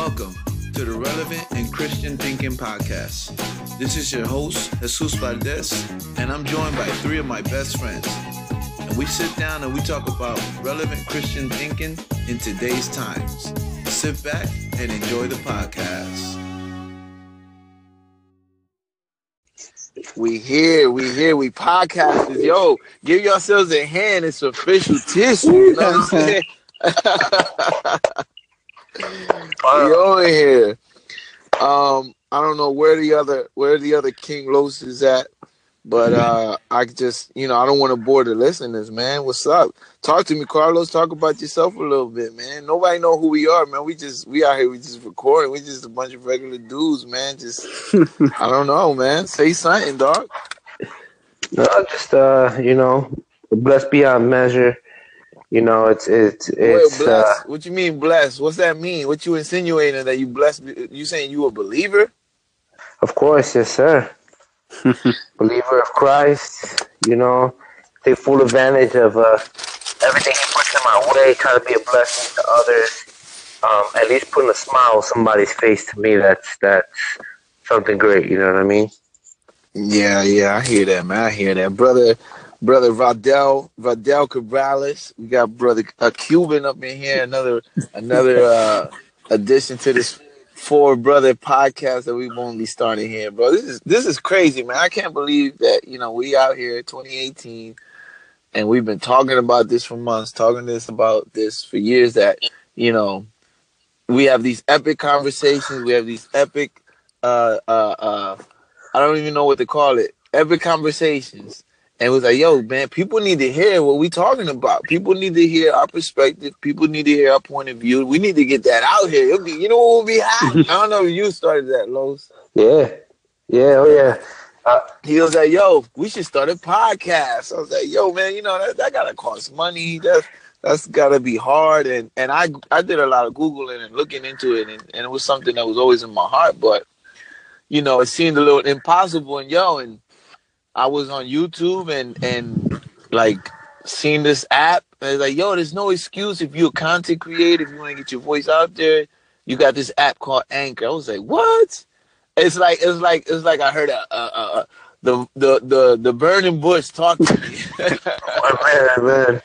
Welcome to the Relevant and Christian Thinking Podcast. This is your host, Jesus Valdez, and I'm joined by three of my best friends. And we sit down and we talk about relevant Christian thinking in today's times. Sit back and enjoy the podcast. We here, we here, we podcasters. Yo, give yourselves a hand. It's official tissue. You know what I'm saying? we over here. Um, I don't know where the other where the other King Los is at, but uh I just you know I don't want to bore the listeners, man. What's up? Talk to me, Carlos. Talk about yourself a little bit, man. Nobody know who we are, man. We just we out here, we just recording. We just a bunch of regular dudes, man. Just I don't know, man. Say something, dog. No, just uh, you know, blessed beyond measure. You know, it's it's it's. Wait, Uh, what you mean blessed? What's that mean? What you insinuating that you blessed? You saying you a believer? of course, yes, sir. Believer of Christ. You know, take full advantage of uh, everything He puts in my way. Try to be a blessing to others. Um, at least putting a smile on somebody's face. To me, that's that's something great. You know what I mean? Yeah, yeah, I hear that, man. I hear that, brother. Brother Raudel, Raudel Cabrales. We got brother a Cuban up in here. Another, another uh addition to this four brother podcast that we've only started here, bro. This is this is crazy, man. I can't believe that you know we out here 2018, and we've been talking about this for months, talking this about this for years. That you know we have these epic conversations. We have these epic, uh, uh, uh. I don't even know what to call it. Epic conversations. And it was like, yo, man, people need to hear what we talking about. People need to hear our perspective. People need to hear our point of view. We need to get that out here. It'll be, you know what will be hot? I don't know if you started that, Los. Yeah, yeah, oh yeah. Uh, He was like, yo, we should start a podcast. I was like, yo, man, you know, that, that gotta cost money. That's that's gotta be hard. And and I I did a lot of Googling and looking into it and, and it was something that was always in my heart, but you know, it seemed a little impossible and yo, and I was on YouTube and and like seen this app and it's like, yo, there's no excuse if you're a content creator, if you want to get your voice out there, you got this app called Anchor. I was like, what? It's like it's like it's like I heard a, a, a, the the the the burning bush talk to me, man, man.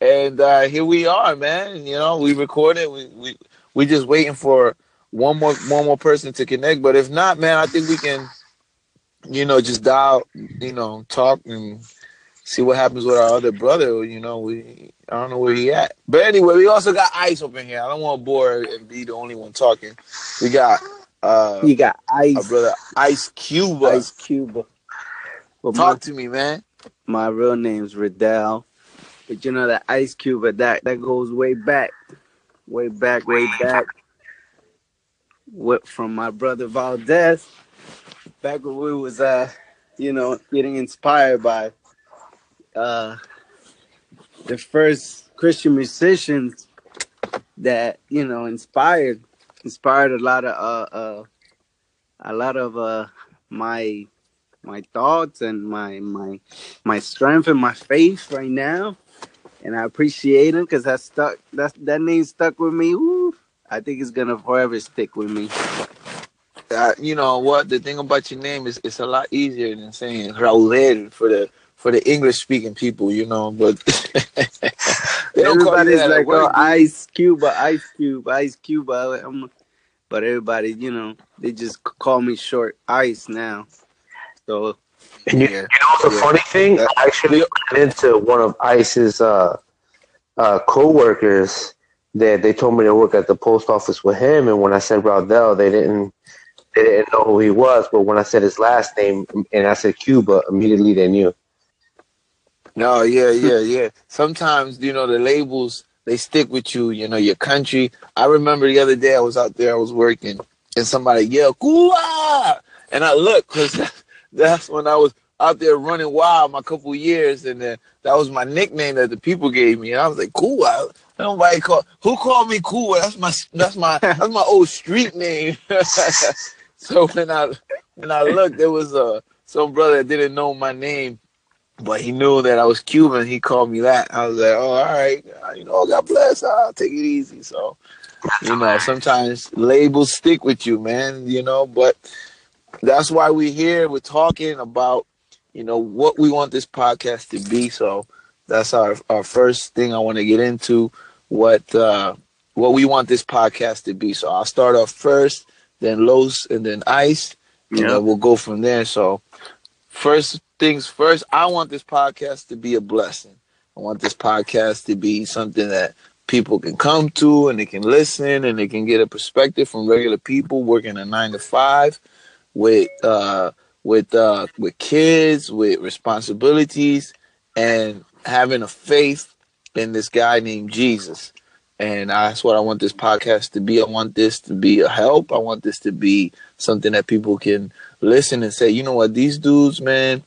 and uh, here we are, man. You know, we recorded. We we we just waiting for one more one more person to connect. But if not, man, I think we can, you know, just dial, you know, talk and see what happens with our other brother. You know, we I don't know where he at. But anyway, we also got Ice up in here. I don't want to bore and be the only one talking. We got uh You got our Ice, brother Ice Cuba. Ice Cuba. Well, Talk to me, man. my, my real name's Raudel, but you know that Ice Cuba that that goes way back, way back, way back. What from my brother Valdez, back when we was uh, you know, getting inspired by uh the first Christian musicians that you know inspired inspired a lot of uh uh a lot of uh my my thoughts and my my my strength and my faith right now. And i appreciate him because that stuck that that name stuck with me. I think it's gonna forever stick with me Uh, you know what? The thing about your name is it's a lot easier than saying Raul for the for the English speaking people, you know. But they don't call you everybody's like oh work, do you? ice cuba ice cube ice cuba I'm, but everybody you know they just call me short ice now so And you, Yeah. you know the Yeah. funny thing? I actually ran into one of ICE's uh, uh, co-workers that they told me to work at the post office with him. And when I said Raudel, they didn't they didn't know who he was. But when I said his last name and I said Cuba, immediately they knew. No, yeah, yeah, yeah. Sometimes you know the labels they stick with you. You know your country. I remember the other day I was out there, I was working, and somebody yelled "Cuba," and I looked because that's when I was out there running wild my couple years, and then that was my nickname that the people gave me. And I was like, "Cuba." Nobody call who called me Cuba. That's my that's my that's my old street name. so when I when I looked, there was uh, some brother that didn't know my name but he knew that I was Cuban. He called me that. I was like, oh, all right, you know, God bless. I'll take it easy. So, you know, sometimes labels stick with you, man. You know, but that's why we're here. We're talking about, you know, what we want this podcast to be. So that's our our first thing I want to get into. What uh, what we want this podcast to be. So I'll start off first, then Los, and then Ice, and Yeah. we'll go from there. So first things first, I want this podcast to be a blessing. I want this podcast to be something that people can come to and they can listen and they can get a perspective from regular people working a nine to five with uh with uh with kids with responsibilities and having a faith in this guy named Jesus. And that's what I want this podcast to be. I want this to be a help. I want this to be something that people can listen and say, you know what, these dudes, man,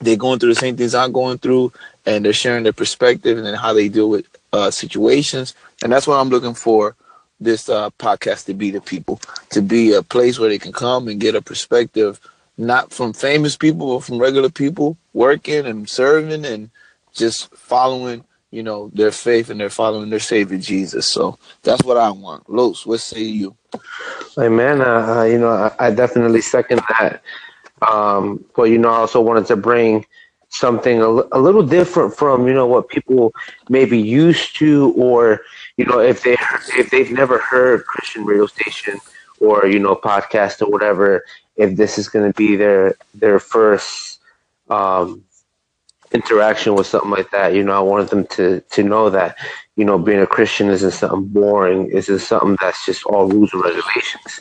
they're going through the same things I'm going through, and they're sharing their perspective and how they deal with uh, situations. And that's what I'm looking for this uh, podcast to be to people, to be a place where they can come and get a perspective, not from famous people, but from regular people working and serving and just following, you know, their faith and they're following their Savior Jesus. So that's what I want. Los, what say you? Amen. uh, uh, you know, I, I definitely second that. Um, but you know, I also wanted to bring something a, a little different from you know what people may be used to, or you know, if they if they've never heard Christian radio station or you know podcast or whatever, if this is going to be their their first um, interaction with something like that, you know, I wanted them to to know that you know being a Christian isn't something boring. Isn't something that's just all rules and regulations.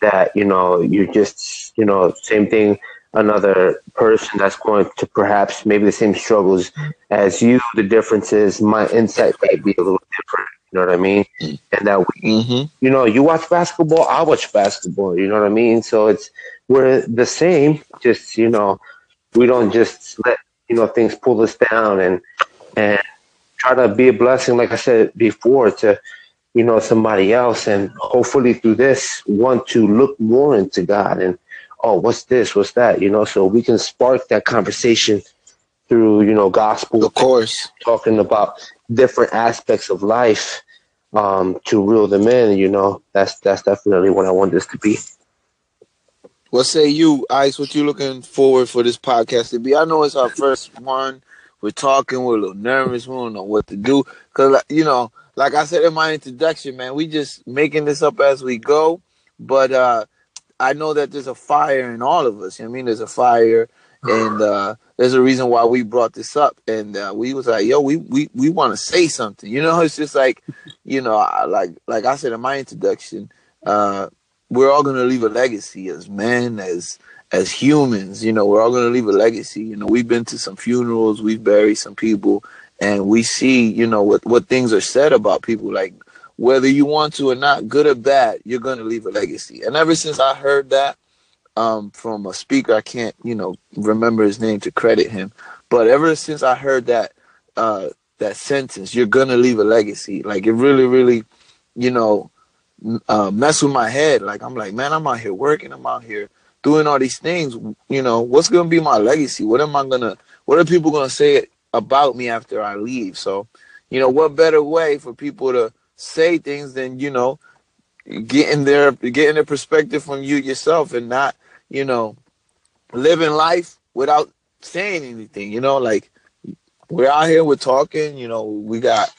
That you know you're just you know same thing. Another person that's going to perhaps maybe the same struggles as you. The difference is my insight may be a little different. You know what I mean? And that we Mm-hmm. you know, you watch basketball, I watch basketball. You know what I mean? So it's we're the same. Just you know, we don't just let you know things pull us down and and try to be a blessing, like I said before, to you know somebody else, and hopefully through this, want to look more into God and oh, what's this, what's that, you know, so we can spark that conversation through you know gospel Of course. talking about different aspects of life um, to reel them in. You know, that's that's definitely what I want this to be. What say you, Ice? What you looking forward for this podcast to be? I know it's our first one. We're talking. We're a little nervous. We don't know what to do because, you know, like I said in my introduction, man, we just making this up as we go. But uh I know that there's a fire in all of us. You know I mean, there's a fire, and uh there's a reason why we brought this up. And uh, we was like, yo, we we we want to say something. You know, it's just like, you know, I, like like I said in my introduction. uh we're all gonna leave a legacy as men, as as humans. You know, we're all gonna leave a legacy. You know, we've been to some funerals, we've buried some people, and we see, you know, what what things are said about people. Like whether you want to or not, good or bad, you're gonna leave a legacy. And ever since I heard that um, from a speaker, I can't, you know, remember his name to credit him, but ever since I heard that uh, that sentence, you're gonna leave a legacy. Like it really, really, you know, uh, mess with my head. Like I'm like, man, I'm out here working. I'm out here doing all these things. You know, what's gonna be my legacy? What am I gonna? What are people gonna say about me after I leave? So, you know, what better way for people to say things than you know, getting their getting their perspective from you yourself and not, you know, living life without saying anything. You know, like we're out here, we're talking. You know, we got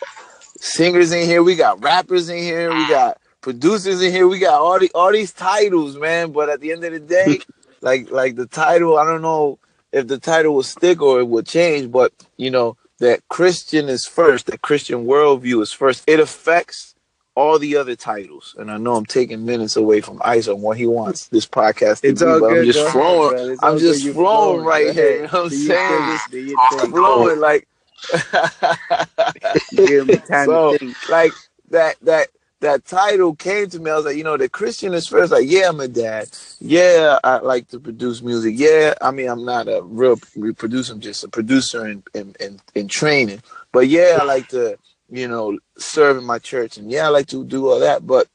singers in here, we got rappers in here, we got producers in here, we got all the all these titles, man. But at the end of the day, like like the title, I don't know if the title will stick or it will change, but you know that Christian is first, that Christian worldview is first. It affects all the other titles, and I know I'm taking minutes away from Ice on what he wants this podcast to It's be, all but good. I'm just ahead, flowing. I'm just You're flowing right here. You know what I'm saying? your thing. Flowing like. Give me time So, to think. like that that that title came to me. I was like, you know, the Christian is first. Like, yeah, I'm a dad. Yeah, I like to produce music. Yeah, I mean, I'm not a real producer. I'm just a producer in in, in, in training. But yeah, I like to, you know, serve in my church, and yeah, I like to do all that. But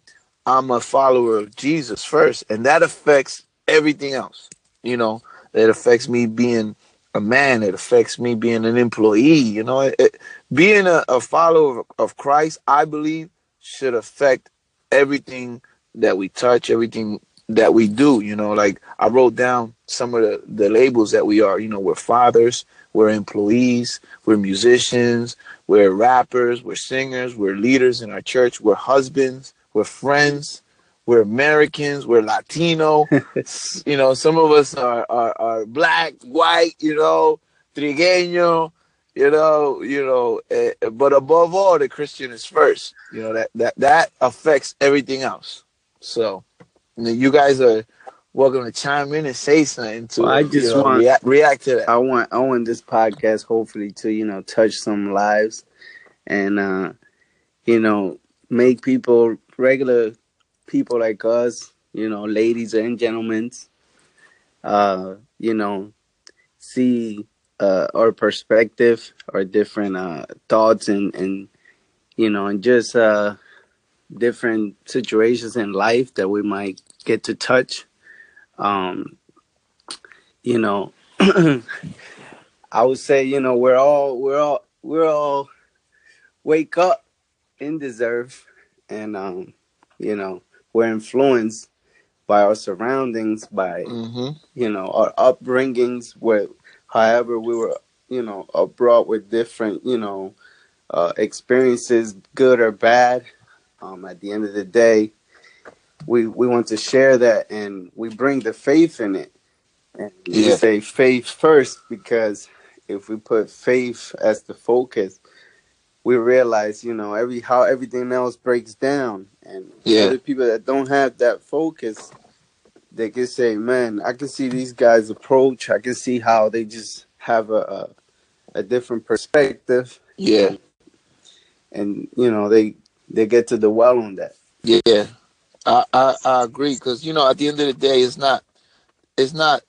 I'm a follower of Jesus first, and that affects everything else. You know, it affects me being a man. It affects me being an employee. You know, it, it, being a, a follower of, of Christ, I believe, should affect everything that we touch, everything that we do. You know, like I wrote down some of the, the labels that we are. You know, we're fathers, we're employees, we're musicians, we're rappers, we're singers, we're leaders in our church, we're husbands, we're friends, we're Americans, we're Latino. you know, some of us are, are, are black, white, you know, trigueño, you know, you know, uh, but above all, the Christian is first. You know that that that affects everything else. So, you, know, you guys are welcome to chime in and say something to. Well, I just you know, want react, react to that. I want I want this podcast hopefully to you know touch some lives, and uh, you know make people regular people like us, you know, ladies and gentlemen, uh, you know, see uh, our perspective, our different uh, thoughts, and and you know, and just uh, different situations in life that we might get to touch. Um, you know, I would say, you know, we're all we're all we're all wake up in deserve, and um, you know, we're influenced by our surroundings, by hmm you know our upbringings, where however we were, you know, brought with different, you know, uh, experiences, good or bad. Um, at the end of the day, we we want to share that, and we bring the faith in it. And we Yeah. say faith first because if we put faith as the focus, we realize, you know, every how everything else breaks down. And Yeah. other people that don't have that focus, they can say, "Man, I can see these guys approach. I can see how they just have a a, a different perspective, Yeah, and you know, they they get to dwell on that." yeah, I I, I agree because you know at the end of the day, it's not it's not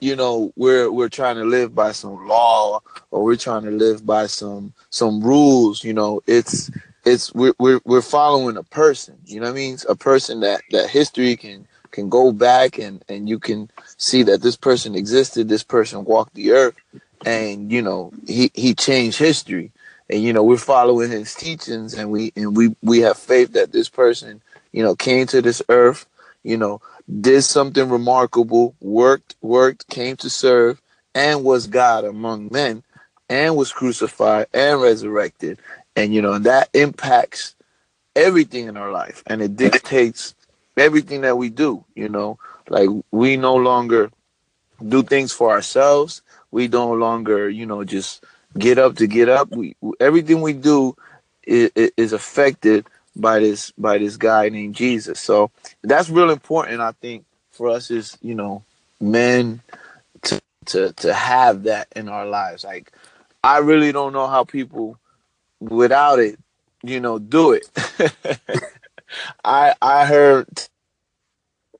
you know we're we're trying to live by some law or we're trying to live by some some rules. You know, it's it's we're we're, we're following a person. You know what I mean? A person that that history can can go back and and you can see that this person existed. This person walked the earth, and you know he he changed history. And you know we're following his teachings, and we and we we have faith that this person you know came to this earth. You know did something remarkable, worked, worked, came to serve, and was God among men, and was crucified and resurrected. And you know, and that impacts everything in our life and it dictates everything that we do, you know. Like we no longer do things for ourselves. We no longer, you know, just get up to get up. We everything we do is, is affected by this by this guy named Jesus. So that's real important, I think, for us as you know men to to to have that in our lives. Like I really don't know how people without it, you know, do it. I I heard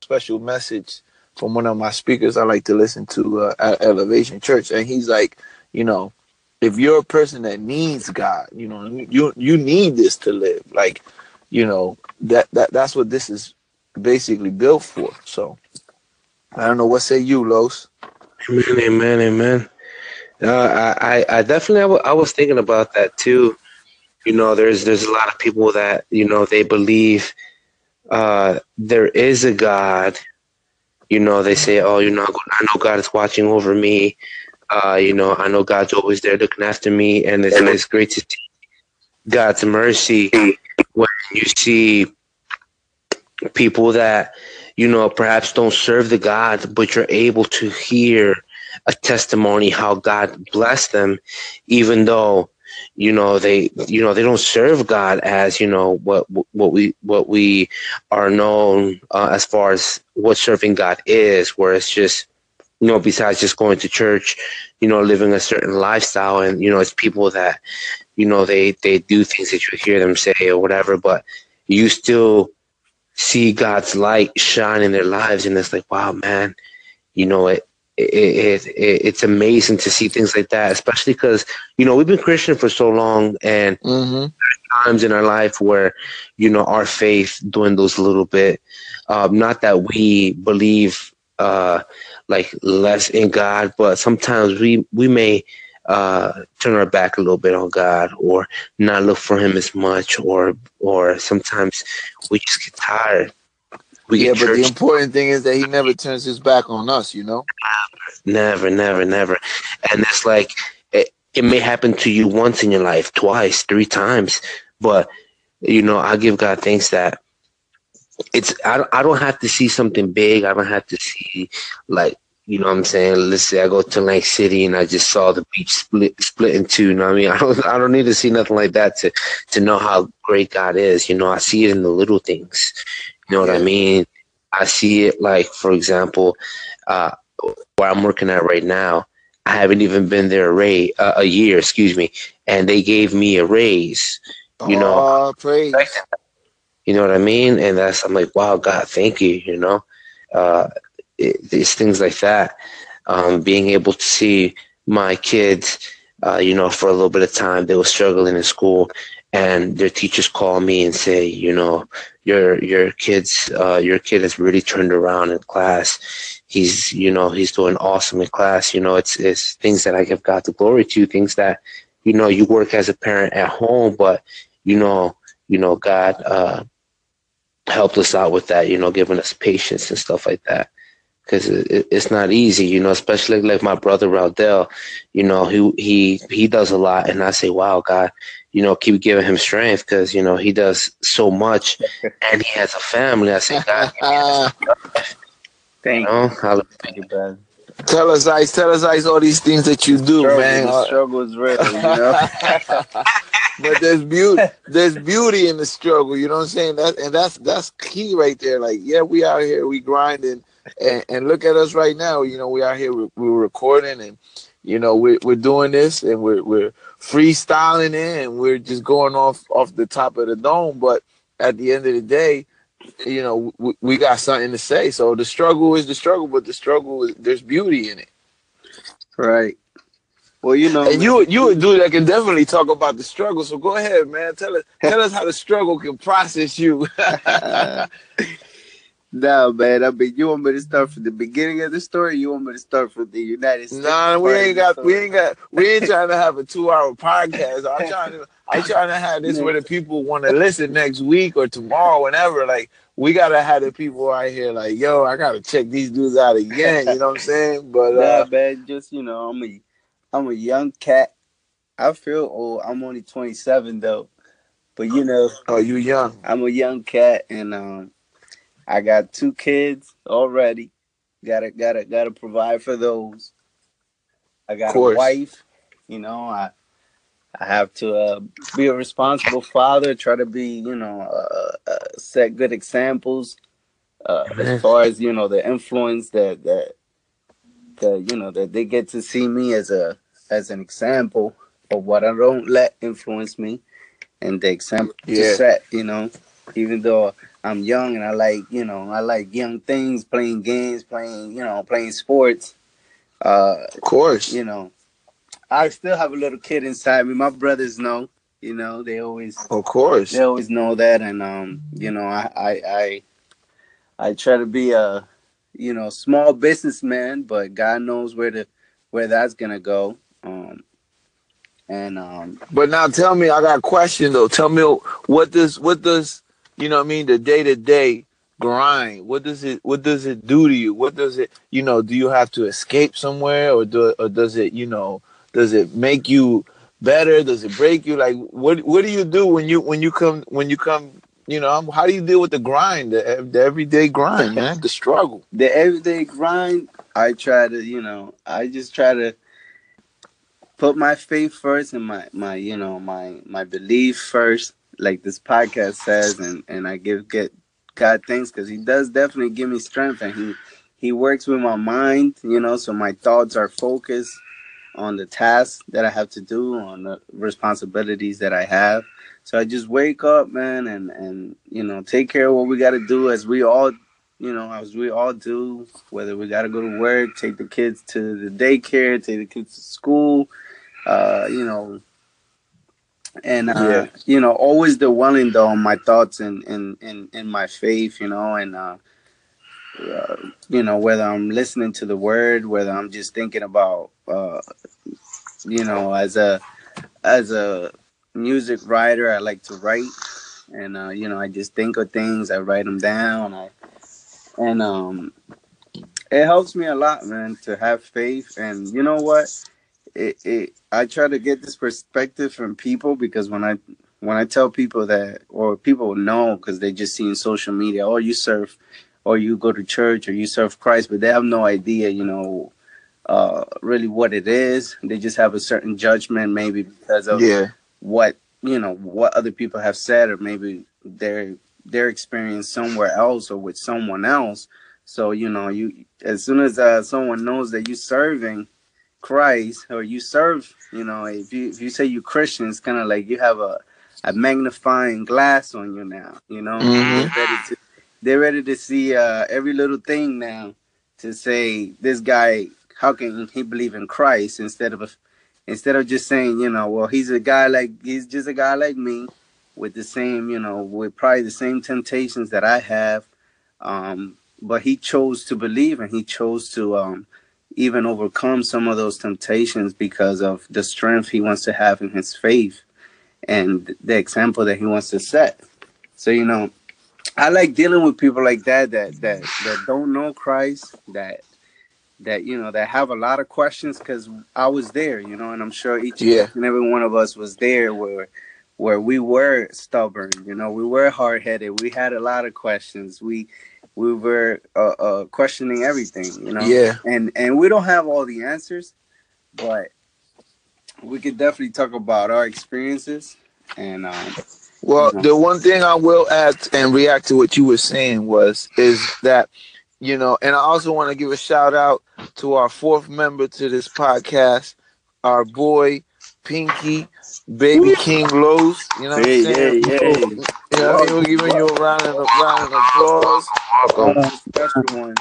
special message from one of my speakers I like to listen to uh, at Elevation Church, and he's like, you know, if you're a person that needs God, you know, you you need this to live. Like, you know, that that that's what this is basically built for. So, I don't know what say you, Los. Amen, amen, amen. Uh, I, I, definitely, I, w- I was thinking about that too. You know, there's there's a lot of people that you know they believe uh, there is a God. You know, they say, "Oh, you know, I know God is watching over me." Uh, you know, I know God's always there looking after me, and it's, it's great to see God's mercy when you see people that you know perhaps don't serve the God, but you're able to hear a testimony how God blessed them, even though you know they you know they don't serve God as you know what what we what we are known uh, as far as what serving God is, where it's just you know besides just going to church, you know living a certain lifestyle, and you know it's people that you know they they do things that you hear them say or whatever, but you still see God's light shine in their lives, and it's like wow, man, you know it it, it, it, it's amazing to see things like that, especially because you know we've been Christian for so long, and Mm-hmm. times in our life where you know our faith dwindles a little bit. Um, not that we believe uh, like less in God, but sometimes we we may uh, turn our back a little bit on God or not look for Him as much, or or sometimes we just get tired. We yeah, but the important thing is that He never turns His back on us. You know, never, never, never. And it's like it, it may happen to you once in your life, twice, three times, but you know, I give God thanks that it's I, I don't have to see something big. I don't have to see like you know what I'm saying? Let's say I go to Lake City and I just saw the beach split split in two. You know what I mean? I don't I don't need to see nothing like that to to know how great God is. You know, I see it in the little things. You know what I mean? I see it like, for example, uh, where I'm working at right now. I haven't even been there a, uh, a year, excuse me, and they gave me a raise. You know, oh, praise. You know what I mean? And that's I'm like, wow, God, thank you. You know, uh, it, these things like that. Um, being able to see my kids, uh, you know, for a little bit of time, they were struggling in school, and their teachers call me and say, you know, your your kids, uh, your kid has really turned around in class. He's, you know, he's doing awesome in class. You know, it's it's things that I give God the glory to, things that, you know, you work as a parent at home, but you know, you know, God, uh, helped us out with that, you know, giving us patience and stuff like that. Because it, it's not easy, you know, especially like my brother Raudel, you know, he he he does a lot, and I say, "Wow, God, you know, keep giving him strength because you know he does so much, and he has a family." I say, "God, thank you, know, thank you, Ben. Tell us, Ice. Tell us, Ice, all these things that you do, struggle, man. The uh, struggle is real, you know. but there's beauty. There's beauty in the struggle. You know what I'm saying? That and that's that's key right there. Like, yeah, we out here, we grinding, and, and look at us right now. You know, we out here, we, we're recording, and you know, we're we're doing this, and we're we're freestyling and we're just going off off the top of the dome. But at the end of the day, you know, we, we got something to say. So the struggle is the struggle, but the struggle is there's beauty in it. Right. Well, you know, and you you a dude that can definitely talk about the struggle. So go ahead, man. Tell us tell us how the struggle can process you. no, man. I mean, you want me to start from the beginning of the story? you want me to start from the United States? Nah, we ain't got we ain't got we ain't trying to have a two hour podcast. I'm trying to I'm trying to have this where the people want to listen next week or tomorrow, whenever. Like we gotta have the people out here like, yo, I gotta check these dudes out again. You know what I'm saying? But uh, nah, man, just you know, I'm a I'm a young cat. I feel old. I'm only 27 though, but you know, oh, you young. I'm a young cat, and um, I got two kids already. Gotta gotta gotta provide for those. I got a wife. You know, I I have to uh, be a responsible father. Try to be, you know, uh, uh, set good examples uh, as far as you know the influence that that that you know that they get to see me as a as an example of what I don't let influence me, and the example yeah. to set. You know, even though I'm young and I like you know I like young things, playing games, playing you know playing sports. Uh, of course, you know I still have a little kid inside me. My brothers know, you know, they always Of course. They always know that and um, you know, I I I, I try to be a you know, small businessman, but God knows where to where that's gonna go. Um and um But now tell me, I got a question though. Tell me what does what does you know what I mean, the day to day grind. What does it what does it do to you? What does it you know do you have to escape somewhere or do or does it you know does it make you better? Does it break you? Like what what do you do when you when you come when you come you know how do you deal with the grind the, the everyday grind man? The struggle. The everyday grind i try to you know i just try to put my faith first and my my you know my my belief first like this podcast says and and i give get god thanks because he does definitely give me strength and he he works with my mind you know so my thoughts are focused on the tasks that I have to do, on the responsibilities that I have. So I just wake up, man, and and you know take care of what we got to do, as we all, you know, as we all do. Whether we got to go to work, take the kids to the daycare, take the kids to school, uh, you know, and uh, yeah. you know, always dwelling though on my thoughts and and and in my faith, you know, and uh, uh, you know, whether I'm listening to the word, whether I'm just thinking about, uh, you know, as a as a music writer, I like to write, and uh, you know, I just think of things, I write them down, I, and um, it helps me a lot, man, to have faith. And you know what? It, it I try to get this perspective from people because when I when I tell people that, or people know because they just see in social media, oh, you serve, or you go to church, or you serve Christ, but they have no idea, you know, uh, really what it is. They just have a certain judgment, maybe because of Yeah. what you know what other people have said, or maybe their their experience somewhere else or with someone else. So you know, you as soon as uh, someone knows that you're serving Christ or you serve, you know, if you if you say you Christian, it's kind of like you have a a magnifying glass on you now. You know, Mhm. they're ready to they're ready to see uh, every little thing now to say this guy. How can he believe in Christ instead of a, instead of just saying, you know, well, he's a guy like he's just a guy like me with the same, you know, with probably the same temptations that I have. Um, but he chose to believe and he chose to um, even overcome some of those temptations because of the strength he wants to have in his faith and the example that he wants to set. So, you know, I like dealing with people like that that that that don't know Christ, that that you know that have a lot of questions because I was there, you know, and I'm sure each Yeah. and every one of us was there where where we were stubborn, you know, we were hard headed, we had a lot of questions, we we were uh, uh, questioning everything, you know, Yeah. and and we don't have all the answers, but we could definitely talk about our experiences and um, Well, Mhm. the one thing I will add and react to what you were saying was is that you know, and I also want to give a shout out to our fourth member to this podcast, our boy Pinky, Baby King Lowe's. You know what Hey, I'm saying? hey, hey. You know what I mean? We're giving you a round of, round of applause. Welcome.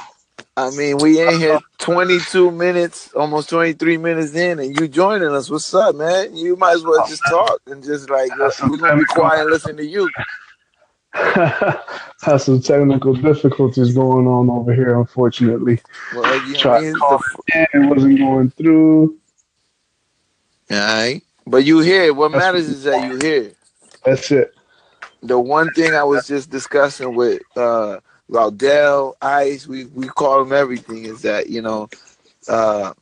I mean, we in here 22 minutes, almost 23 minutes in, and you joining us. What's up, man? You might as well just talk and just like we're gonna be quiet and listen to you. Have some technical difficulties going on over here, unfortunately. Well, you know, what Try mean? to call it it wasn't going through. All right. But you here. What That's matters is that you here. That's it. The one thing I was just discussing with uh Raudel, Ice, we we call them everything, is that, you know, uh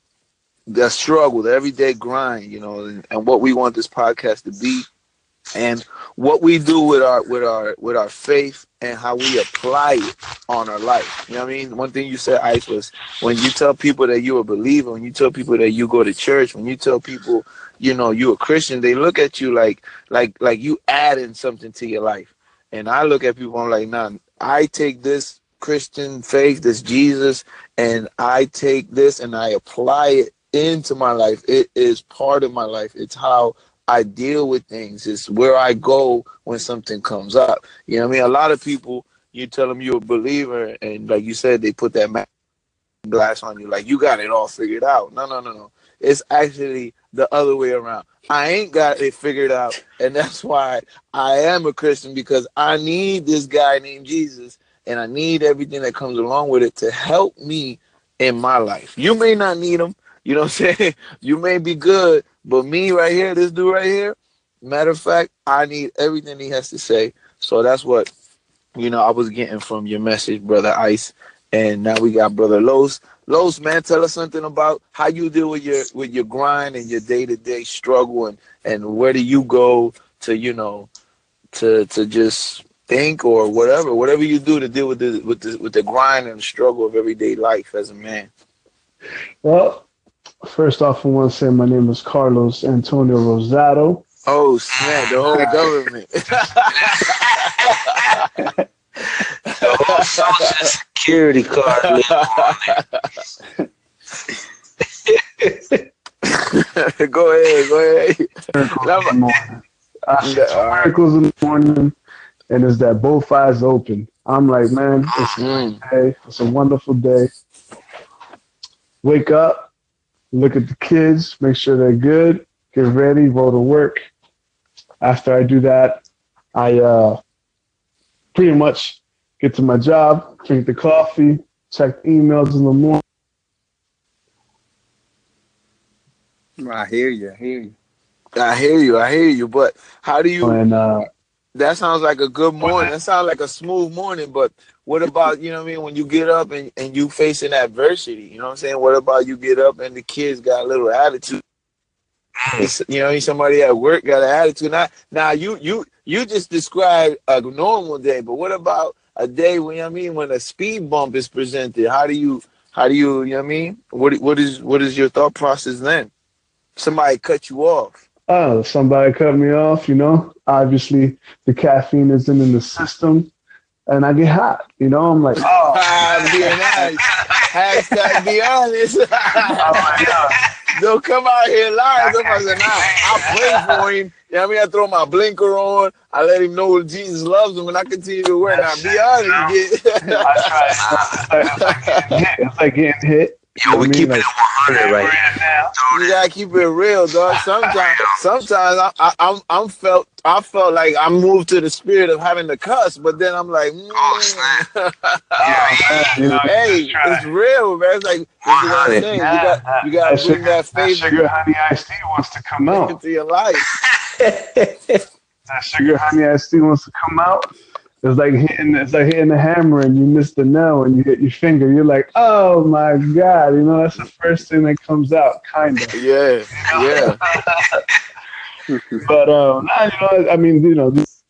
the struggle, the everyday grind, you know, and, and what we want this podcast to be and what we do with our with our with our faith and how we apply it on our life. You know what I mean? One thing you said, Ice, was when you tell people that you're a believer, when you tell people that you go to church, when you tell people, you know, you're a Christian, they look at you like like like you adding something to your life. And I look at people, I'm like, nah, I take this Christian faith, this Jesus, and I take this and I apply it into my life. It is part of my life. It's how I deal with things. It's where I go when something comes up. You know what I mean? A lot of people, you tell them you're a believer, and like you said, they put that glass on you, like you got it all figured out. No, no, no, no. It's actually the other way around. I ain't got it figured out, and that's why I am a Christian because I need this guy named Jesus, and I need everything that comes along with it to help me in my life. You may not need him, you know what I'm saying? You may be good, but me right here, this dude right here, matter of fact, I need everything he has to say. So that's what you know I was getting from your message, brother Ice. And now we got brother Los. Los, man, tell us something about how you deal with your with your grind and your day to day struggle, and and where do you go to you know to to just think or whatever, whatever you do to deal with the with the with the grind and the struggle of everyday life as a man. Well, first off, I want to say my name is Carlos Antonio Rosado. Oh snap! The whole government. The social security card. on there. go ahead, go ahead. Miracles in the morning. I see Yeah, two all right. miracles in the morning, and it's that both eyes open. I'm like, man, it's a Mm. day. It's a wonderful day. Wake up, look at the kids, make sure they're good, get ready, go to work. After I do that, I uh, pretty much get to my job, drink the coffee, check emails in the morning. I hear you. I hear you. I hear you. I hear you. But how do you? And uh, That sounds like a good morning. That sounds like a smooth morning. But what about you know what I mean? When you get up and, and you facing adversity, you know what I'm saying? What about you get up and the kids got a little attitude? It's- you know, somebody at work got an attitude. Now, now you you you just described a normal day, but what about a day when you know what I mean when a speed bump is presented? How do you how do you you know what I mean? What what is what is your thought process then? Somebody cut you off. oh, somebody cut me off. You know, obviously the caffeine isn't in the system, and I get hot. You know, I'm like, oh, be honest. Hashtag be honest. oh my god. Don't come out here lying. Somebody said, nah, I pray for him. You know what I mean? I throw my blinker on. I let him know Jesus loves him, and I continue to work. Now, be honest. I try. It's like, it's like getting hit. It's like getting hit. Yo, we I mean, keep it like- at 100 right now. you gotta keep it real, dog. Sometimes, sometimes I, I, I'm, I'm felt, I felt like I moved to the spirit of having to cuss, but then I'm like, mm, You know, hey, just try. it's real, man. It's like, this is what I'm saying. You got, you gotta That bring sugar, that that sugar honey iced tea wants to come out. into your life. That sugar honey iced tea wants to come out. It's like hitting. It's like hitting a hammer and you miss the nail and you hit your finger. You're like, oh my god! You know that's the first thing that comes out, kind of. Yeah, yeah. But um, nah, you know, I mean, you know, this-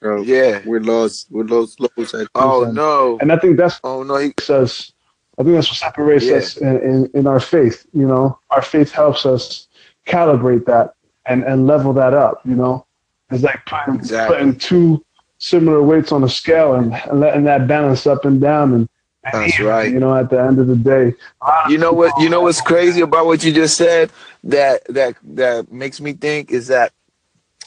Bro, Yeah. We're lost. We're lost. Lost at Oh no. and I think that's Oh no. He, what us. I think that's what separates Yeah. us in, in, in our faith. You know, our faith helps us calibrate that and, and level that up. You know, it's like putting, Exactly. putting two similar weights on a scale and, and letting that balance up and down. And, and That's even, right. You know, at the end of the day, a lot of you know what? You know what's crazy about what you just said? That that that makes me think is that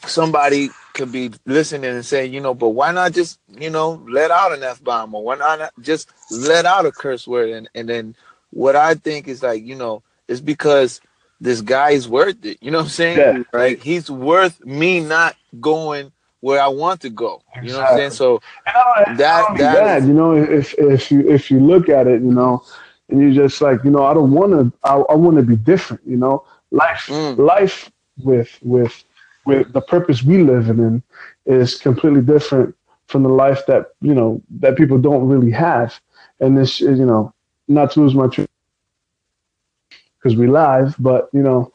somebody could be listening and saying, you know, but why not just you know let out an f bomb or why not just let out a curse word? And and then what I think is like, you know, it's because this guy is worth it. You know what I'm saying? Yeah. Like he's worth me not going where I want to go. You know what I'm saying? So And That- that that, is- you know, if if you if you look at it, you know, and you're just like, you know, I don't want to, I, I want to be different, you know, life, Mm. life with with with the purpose we live in is completely different from the life that you know that people don't really have, and this, is, you know, not to lose my because we live, but you know,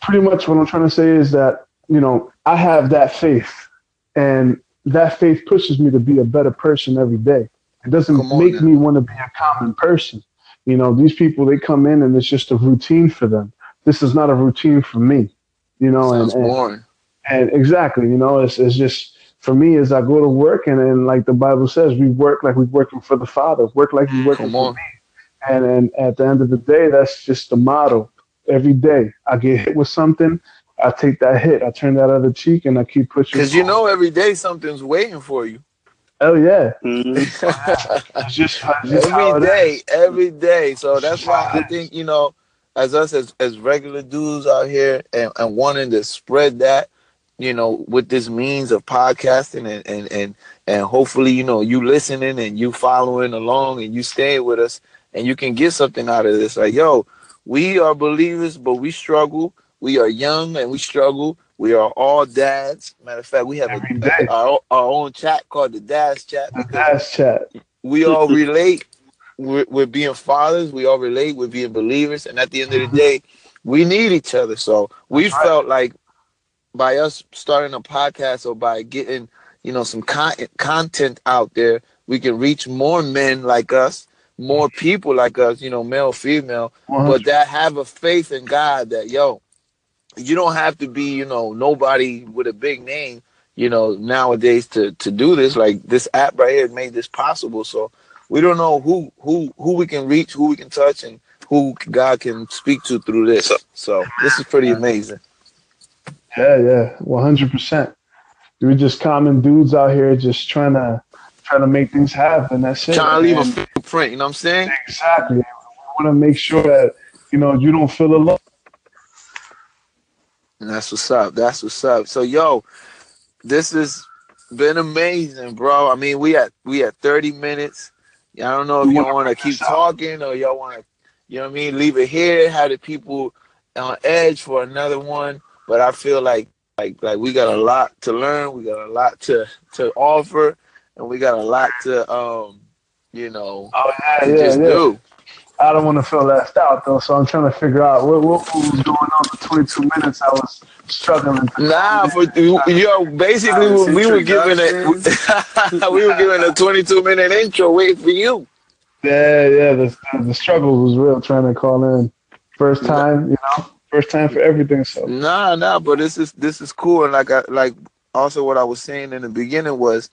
pretty much what I'm trying to say is that you know I have that faith, and that faith pushes me to be a better person every day. It doesn't on make me want to be a common person. You know, these people they come in and it's just a routine for them. This is not a routine for me. You know, and, sounds and boring. and exactly, you know, it's it's just for me as I go to work and then like the Bible says, we work like we're working for the Father, work like we're mm, working Come for on. me. And and at the end of the day, that's just the motto. Every day I get hit with something, I take that hit, I turn that other cheek, and I keep pushing. Because you know every day something's waiting for you. oh yeah, Mhm. it's just, it's just how every it is. day, every day. So that's why I think you know, as us as, as regular dudes out here and, and wanting to spread that, you know, with this means of podcasting and and and and hopefully you know you listening and you following along and you staying with us and you can get something out of this. Like yo, we are believers, but we struggle. We are young and we struggle. We are all dads. Matter of fact, we have a, our, our own chat called the Dads Chat The last chat. we all relate with, with being fathers. We all relate with being believers, and at the end of the mm-hmm. day, we need each other. So we felt like by us starting a podcast or by getting you know some con- content out there, we can reach more men like us, more people like us. You know, male, female, but that have a faith in God that yo, you don't have to be you know nobody with a big name. You know nowadays to to do this like this app right here made this possible. So we don't know who who who we can reach, who we can touch, and who God can speak to through this. So this is pretty amazing. Yeah, yeah, one hundred percent. We're just common dudes out here, just trying to trying to make things happen. That's it. Trying to leave a And- footprint. You know what I'm saying? Exactly. We want to make sure that you know you don't feel alone. And that's what's up. That's what's up. So yo, this has been amazing, bro. I mean, we at we at 30 minutes. I don't know if y'all want to keep talking or y'all want to, you know what I mean, leave it here, have the people on edge for another one. But I feel like like like we got a lot to learn, we got a lot to to offer, and we got a lot to um, you know, Oh yeah, yeah, just yeah. do. I don't want to feel left out though, so I'm trying to figure out what, what was going on for 22 minutes. I was struggling. Nah, for yo, basically we were giving it, we were giving a 22 minute intro waiting for you. Yeah, yeah. The the struggle was real trying to call in. First time, you know, first time for everything. So Nah, nah, but this is this is cool, and like I like also what I was saying in the beginning was,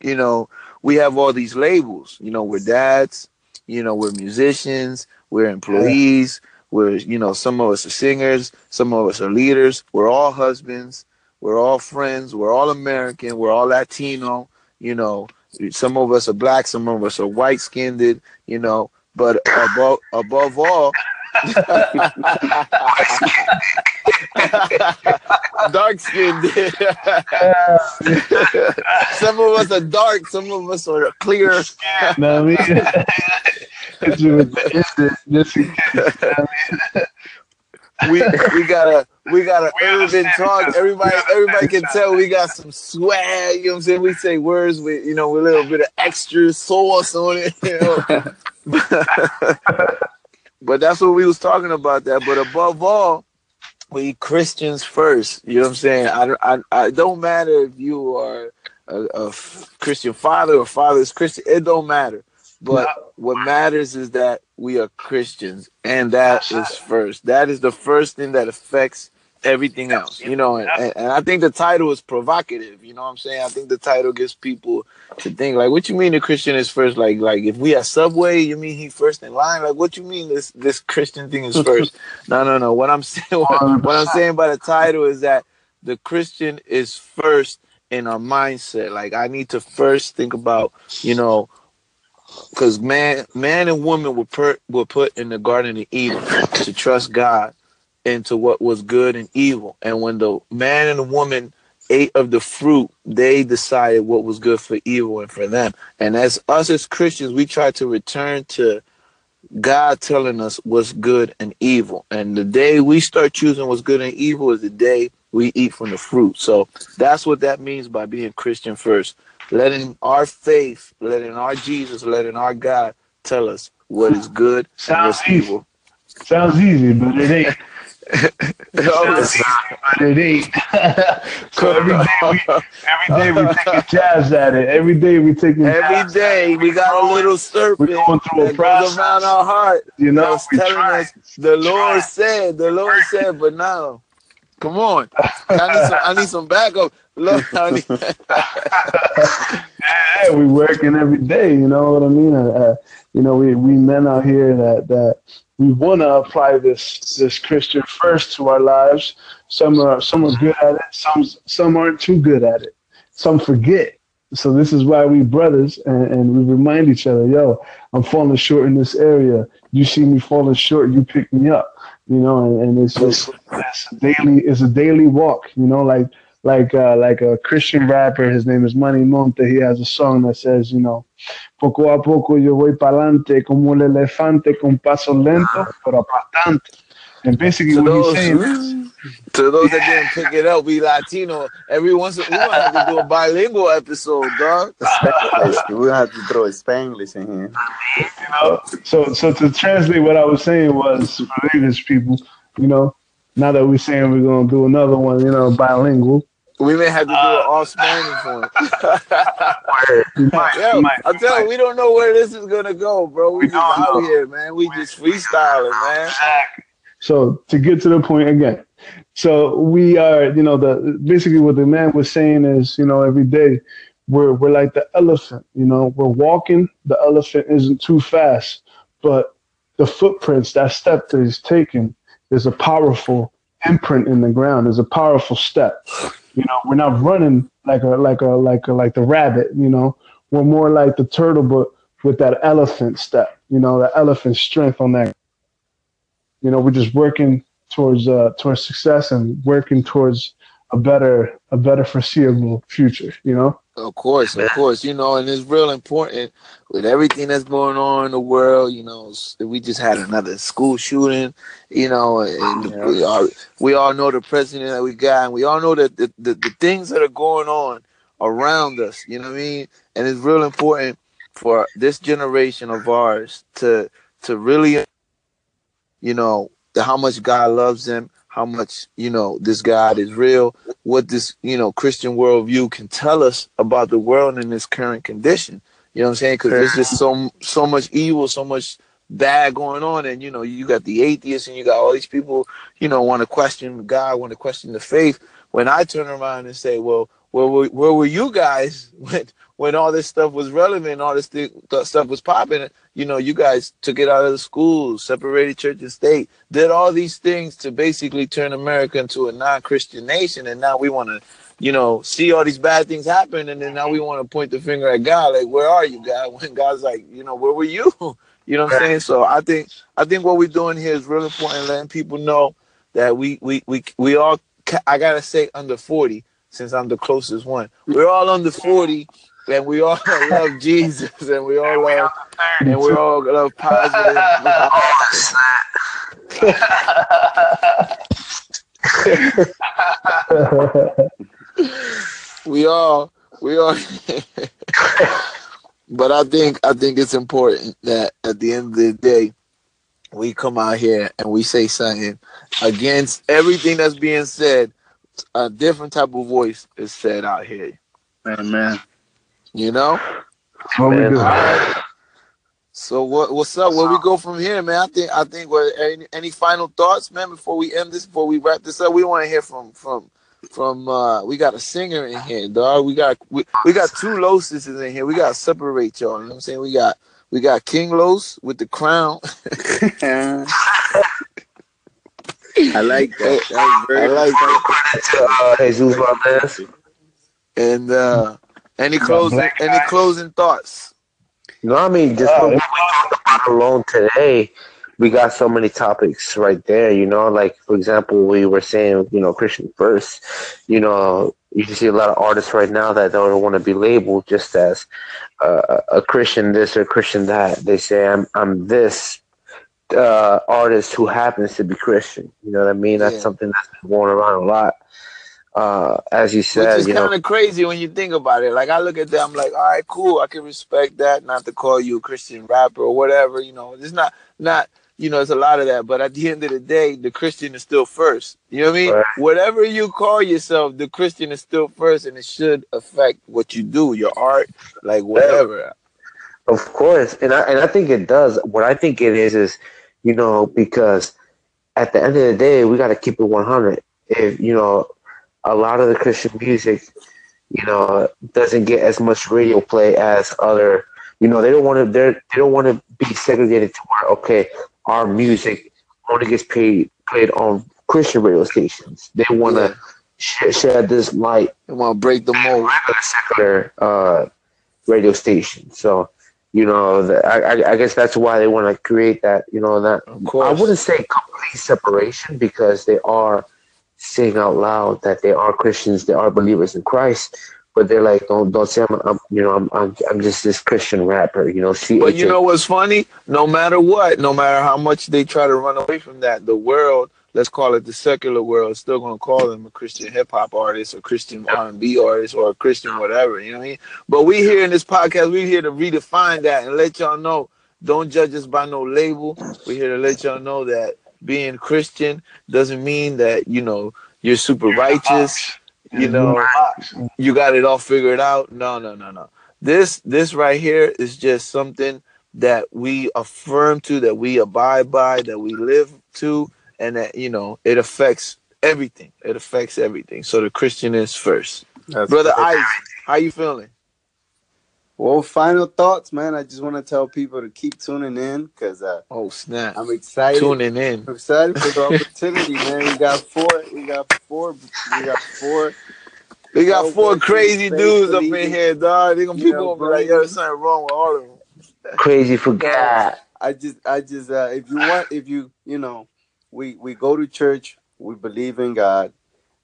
you know, we have all these labels. You know, we're dads. You know, we're musicians. We're employees. We're you know, some of us are singers. Some of us are leaders. We're all husbands. We're all friends. We're all American. We're all Latino. You know, some of us are black. Some of us are white skinned. You know, but above above all. dark skinned. some of us are dark, some of us are clear. what I mean? Hit you with the instant, just in case. You know what I mean? We we got a we got a urban talk. Everybody everybody can tell we got some swag. You know what I'm saying? We say words with you know with a little bit of extra sauce on it. You know. but that's what we was talking about. That. But above all, we Christians first. You know what I'm saying? I I, I don't matter if you are a Christian father or father is Christian. It don't matter. But what matters is that we are Christians, and that is first. That is the first thing that affects everything else, you know. And, and, I think the title is provocative. You know what I'm saying? I think the title gets people to think like, "What you mean the Christian is first? Like, like if we at Subway, you mean he first in line? Like, what you mean this this Christian thing is first? no, no, no. What I'm saying, what, what I'm saying by the title is that the Christian is first in our mindset. Like, I need to first think about, you know because man man and woman were per, were put in the garden of eden to trust god into what was good and evil. And when the man and the woman ate of the fruit they decided what was good for evil and for them. And as us as christians we try to return to god telling us what's good and evil. And the day we start choosing what's good and evil is the day we eat from the fruit. So that's what that means by being christian first. Letting our faith, letting our Jesus, letting our God tell us what is good and what's evil. Sounds easy, but it ain't. Oh, sounds but it ain't. so every day we every day we taking jabs at it. Every day we taking Every jabs day we got a little serpent We're going through a that process. goes around our heart. You know, that's telling try. us the Lord try. said, the Lord said, but now, come on, I need some, I need some backup. Look, need, yeah, we working every day. You know what I mean? Uh, uh, you know, we, we men out here that that we want to apply this this Christian first to our lives. Some are some are good at it. Some some aren't too good at it. Some forget. So this is why we brothers and, and we remind each other, yo, I'm falling short in this area. You see me falling short, you pick me up. You know, and, and it's just it's a daily it's a daily walk. You know, like like uh, like a Christian rapper. His name is Manny Montes. He has a song that says, you know, poco a poco yo voy pa'lante como el elefante con paso lento pero aplastante. And basically, to what he's saying is, to those that didn't pick it up, we Latino. Every once in a while, we have to do a bilingual episode, dog. We have to throw a Spanglish in here. you know, so so to translate what I was saying was for English people, you know, now that we're saying we're gonna do another one, you know, bilingual. We may have to do an all Spanish uh, one. We might, Yo, I'm we telling you, we don't know where this is gonna go, bro. We, We just don't out know. here, man. We just freestyling, man. So to get to the point again, so we are, you know, the basically what the man was saying is, you know, every day we're we're like the elephant, you know, we're walking. The elephant isn't too fast, but the footprints, that step that he's taking, is a powerful imprint in the ground. Is a powerful step. You know, we're not running like a like a like a like the rabbit. You know, we're more like the turtle, but with that elephant step. You know, the elephant strength on that you know we're just working towards uh towards success and working towards a better a better foreseeable future. You know. Of course, of course, you know, and it's real important with everything that's going on in the world. You know, we just had another school shooting. You know, and we all we all know the president that we got, and we all know that the, the, the things that are going on around us. You know what I mean? And it's real important for this generation of ours to to really, you know, how much God loves them how much you know this God is real, what this you know Christian worldview can tell us about the world in its current condition. You know what I'm saying? Because there's just so so much evil, so much bad going on, and you know you got the atheists and you got all these people you know want to question God, want to question the faith. When I turn around and say, well, where were, where were you guys when when all this stuff was relevant, all this th- stuff was popping? You know, you guys took it out of the schools, separated church and state, did all these things to basically turn America into a non-Christian nation, and now we want to, you know, see all these bad things happen, and then now we want to point the finger at God, like, where are you, God? When God's like, you know, where were you? You know what I'm saying? So I think I think what we're doing here is really important, letting people know that we we we we all I gotta say under 40 since I'm the closest one. We're all under 40 and we all love Jesus and we all love and we all love positive. we all we all but I think I think it's important that at the end of the day we come out here and we say something against everything that's being said a different type of voice is said out here. Amen. You know? What we do. So what what's up? Where we go from here, man? I think I think what any, any final thoughts, man, before we end this, before we wrap this up? We want to hear from from from uh we got a singer in here, dog. We got we, we got two Loses in here. We gotta separate y'all. You know what I'm saying? We got we got King Los with the crown. I like that. that I like that. Uh, Jesus Valdez. And uh, any closing any closing thoughts? No, I mean just what we talked about alone today. We got so many topics right there, you know. Like for example, we were saying, you know, Christian first. You know, you can see a lot of artists right now that don't want to be labeled just as uh, a Christian this or Christian that. They say I'm I'm this uh, artist who happens to be Christian. You know what I mean? That's yeah. something that's been worn around a lot. Uh, as you said, which is kind of crazy when you think about it. Like I look at that, I'm like, all right, cool. I can respect that. Not to call you a Christian rapper or whatever. You know, it's not not. You know, it's a lot of that. But at the end of the day, the Christian is still first. You know what I mean? Right. Whatever you call yourself, the Christian is still first, and it should affect what you do, your art, like whatever. Of course, and I and I think it does. What I think it is is you know, because at the end of the day, we got to keep it 100. If, you know, a lot of the Christian music, you know, doesn't get as much radio play as other, you know, they don't want to, they don't want to be segregated to where, okay, our music only gets paid, played on Christian radio stations. They want to yeah. shed this light. They want to break the mold. Regular secular uh, radio station. So, you know, the, I, I guess that's why they want to create that, you know, that I wouldn't say complete separation because they are saying out loud that they are Christians, they are believers in Christ, but they're like, don't don't say I'm, I'm you know, I'm, I'm I'm just this Christian rapper, you know. C-H-A- but you know what's funny? No matter what, no matter how much they try to run away from that, the world let's call it the secular world, still gonna call them a Christian hip hop artist or Christian R and B artist or a Christian whatever, you know what I mean? But we here in this podcast, we here to redefine that and let y'all know, don't judge us by no label. We're here to let y'all know that being Christian doesn't mean that, you know, you're super righteous, you know, you got it all figured out. No, no, no, no. This this right here is just something that we affirm to, that we abide by, that we live to, and that you know it affects everything. It affects everything. So the Christian is first. That's Brother Ice, how you feeling? Well, final thoughts, man. I just want to tell people to keep tuning in because uh, oh snap, I'm excited. Tuning in, I'm excited for the opportunity, man. We got four. We got four. We got four. We got four crazy dudes up in here, dog. They gonna people gonna be like, "Yo, there's something wrong with all of them." Crazy for God. I just, I just, uh, if you want, if you, you know, we we go to church. We believe in God.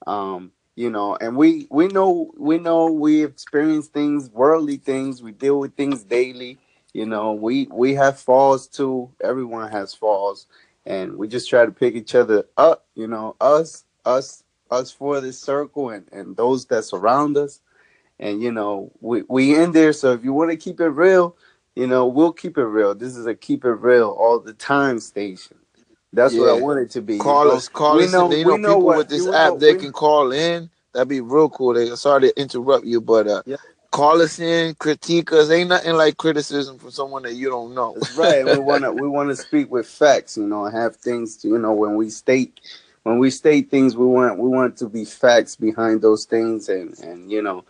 Um, you know, and we we know we know we experience things, worldly things. We deal with things daily. You know, we we have falls too. Everyone has falls, and we just try to pick each other up. You know, us us us for this circle and and those that surround us. And you know, we we in there. So if you want to keep it real, you know, we'll keep it real. This is a keep it real all the time station. That's what I Yeah. want it to be. you Call know? us, call We us. know- you know, people what- with this app, know- they we- can call in. That'd be real cool. They sorry to interrupt you, but uh, Yeah. call us in, critique us. Ain't nothing like criticism from someone that you don't know. That's right. we want to we want to speak with facts, you know, and have things to, you know, when we state when we state things, we want we want to be facts behind those things, and and you know,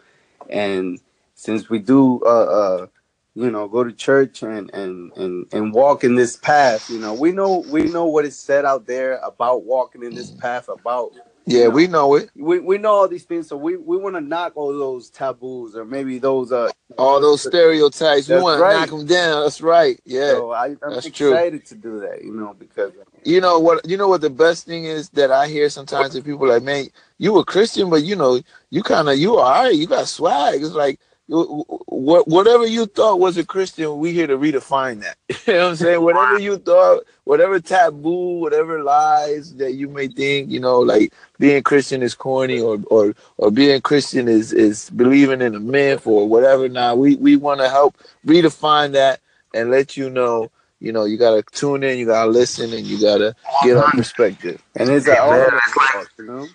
and since we do, uh, uh, you know, go to church and and and and walk in this path, you know, we know we know what is said out there about walking in this path, about yeah, we know it. we, we know all these things, so we, we want to knock all those taboos or maybe those uh All those stereotypes, we want right. to knock them down. That's right. Yeah. So I, I'm that's true. excited to do that, you know, because You know what? You know what the best thing is that I hear sometimes that people are like, man, you a Christian, but you know, you kind of you all right. You got swag. It's like whatever you thought was a Christian, we here to redefine that. you know what I'm saying? Whatever you thought, whatever taboo, whatever lies that you may think, you know, like being Christian is corny or or or being Christian is is believing in a myth or whatever. Now we we want to help redefine that and let you know you know, you gotta tune in, you gotta listen, and you gotta get our perspective. and it's Yeah, all man, it's like- you know.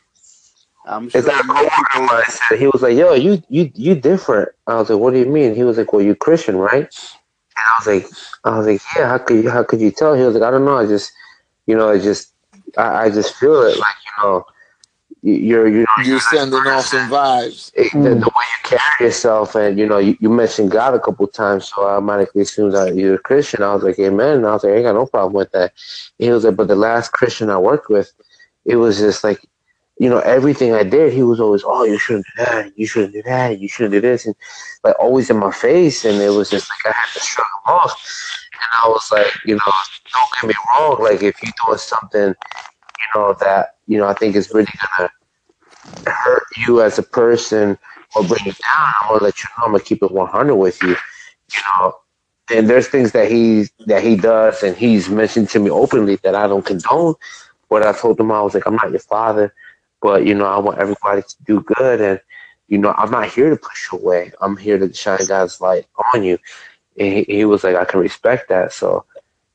I'm sure It's like coworker of said, he was like, "Yo, you you you different." I was like, "What do you mean?" He was like, "Well, you Christian, right?" And I was like, "I was like, yeah. How could you how could you tell?" He was like, "I don't know. I just, you know, I just I, I just feel it. Like you know, you- you're you know You're sending off some vibes. it, the, the way you carry yourself, and you know, you, you mentioned God a couple times, so I automatically assumed that you're a Christian. I was like, Amen. And I was like, I ain't got no problem with that. And he was like, but the last Christian I worked with, it was just like, you know, everything I did, he was always, oh, you shouldn't do that, you shouldn't do that, you shouldn't do this, and like always in my face, and it was just like I had to shrug him off. And I was like, you know, don't get me wrong, like if you're doing something, you know, that you know, I think is really gonna hurt you as a person or bring you down, I'm gonna let you know. I'm gonna keep it 100 with you. You know, and there's things that he that he does, and he's mentioned to me openly that I don't condone. But I told him I was like, I'm not your father, but you know, I want everybody to do good, and you know, I'm not here to push you away. I'm here to shine God's light on you. And he, he was like, I can respect that. So,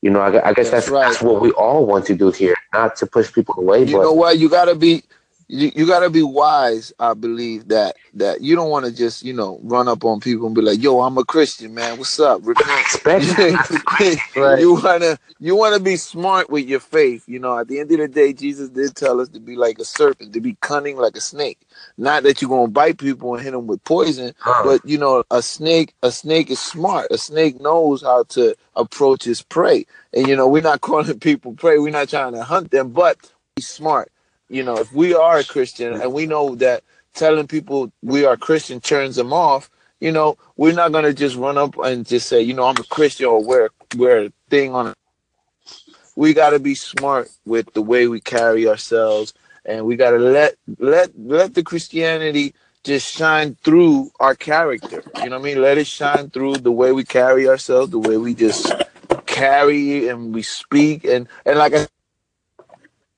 you know, I, I guess That's that's right. that's what we all want to do here, not to push people away, You but know what? You gotta be you, you gotta be wise, I believe that that you don't wanna just, you know, run up on people and be like, yo, I'm a Christian, man. What's up? Repent. Right. You wanna you wanna be smart with your faith. You know, at the end of the day, Jesus did tell us to be like a serpent, to be cunning like a snake. Not that you're gonna bite people and hit them with poison, Huh. but you know, a snake a snake is smart. A snake knows how to approach his prey. And you know, we're not calling people prey. We're not trying to hunt them, but be smart. You know, if we are a Christian and we know that telling people we are Christian turns them off, you know, we're not gonna just run up and just say, you know, I'm a Christian or wear wear a thing on. We gotta be smart with the way we carry ourselves and we gotta let let let the Christianity just shine through our character. You know what I mean? Let it shine through the way we carry ourselves, the way we just carry and we speak and and like I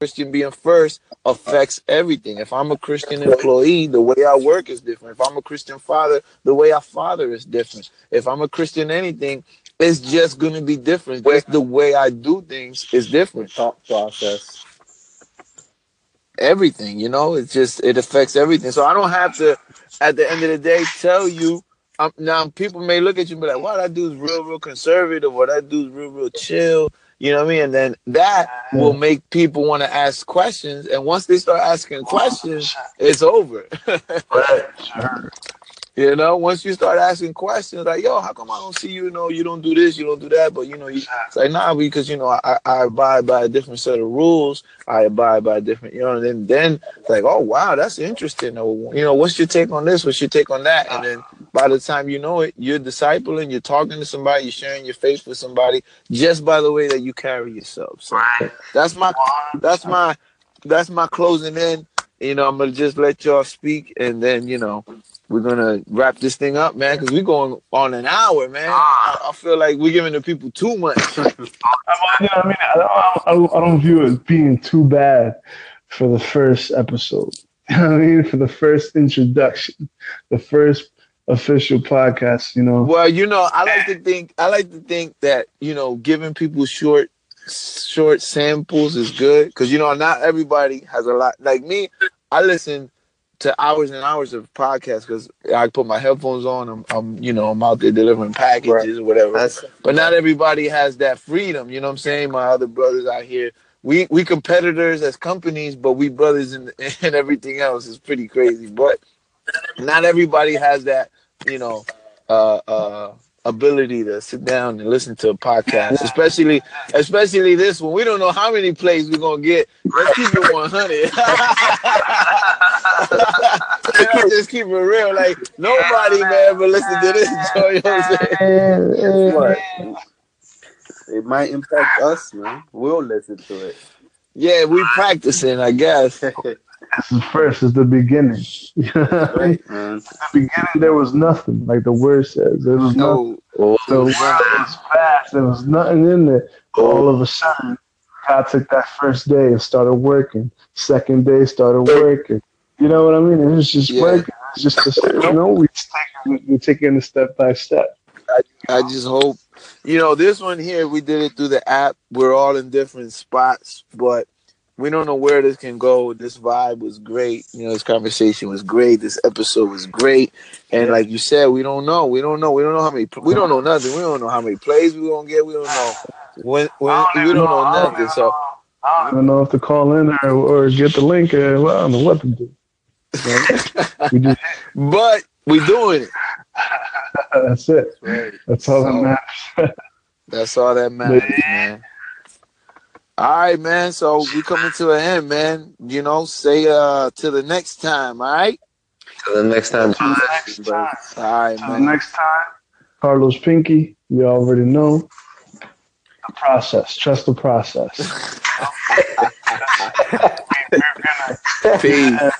Christian being first affects everything. If I'm a Christian employee, the way I work is different. If I'm a Christian father, the way I father is different. If I'm a Christian anything, it's just going to be different. Just the way I do things is different. thought process. Everything, you know, it's just it affects everything. So I don't have to, at the end of the day, tell you. Um, now people may look at you and be like, "Wow, that dude's real, real conservative, or that dude's real, real chill." You know what I mean? And then that will make people want to ask questions. And once they start asking questions, it's over. you know, once you start asking questions, like, yo, how come I don't see you? You know, you don't do this, you don't do that. But, you know, you, it's like, nah, because, you know, I, I abide by a different set of rules. I abide by a different, you know, and then, then it's like, oh, wow, that's interesting. Or, you know, what's your take on this? What's your take on that? And then by the time you know it, you're discipling, you're talking to somebody, you're sharing your faith with somebody just by the way that you carry yourself. So Right. that's my that's my that's my closing in you know, I'm gonna just let y'all speak, and then you know, we're gonna wrap this thing up, man, because we're going on an hour, man. Ah. I, I feel like we're giving the people too much. I mean, I don't, I don't, view it as being too bad for the first episode. You know what I mean, for the first introduction, the first official podcast. You know, Well, you know, I like to think I like to think that you know, giving people short short samples is good because you know not everybody has a lot. Like me, I listen to hours and hours of podcasts because I put my headphones on. I'm, I'm, you know, I'm out there delivering packages or whatever. That's But not everybody has that freedom. You know what I'm saying? My other brothers out here, we we competitors as companies, but we brothers in and everything else is pretty crazy. But not everybody has that, you know, uh, uh, ability to sit down and listen to a podcast, especially especially this one. We don't know how many plays we're gonna get. Let's keep it 100. Let's just keep it real. Like nobody man ever listen to this. You know what I'm saying? what? It might impact us, man. We'll listen to it. Yeah, we practicing, I guess. this is first is the beginning. right, man. the beginning, there was nothing. Like the word says, there was nothing. No, The world was fast. There was nothing in there. All of a sudden, God took that first day and started working. Second day started working. You know what I mean? It was just Yeah. working. It's just the, you know we take we taking it step by step. I just hope, you know, this one here, we did it through the app. We're all in different spots, but we don't know where this can go. This vibe was great. You know, this conversation was great. This episode was great. And like you said, we don't know. We don't know. We don't know how many. We don't know nothing. We don't know how many plays we gonna get. We don't know when. when we don't know nothing. So I don't know if to call in or, or get the link. Or, well, I don't know what to do. we just, but we doing it. that's it. That's all that matters. That's all that matters, man. All right, man. So we coming to an end, man. You know, say uh till the next time, all right? Till the next time. Next time. All right, Till man. next time, Carlos Pinky. You already know the process. Trust the process. Peace. And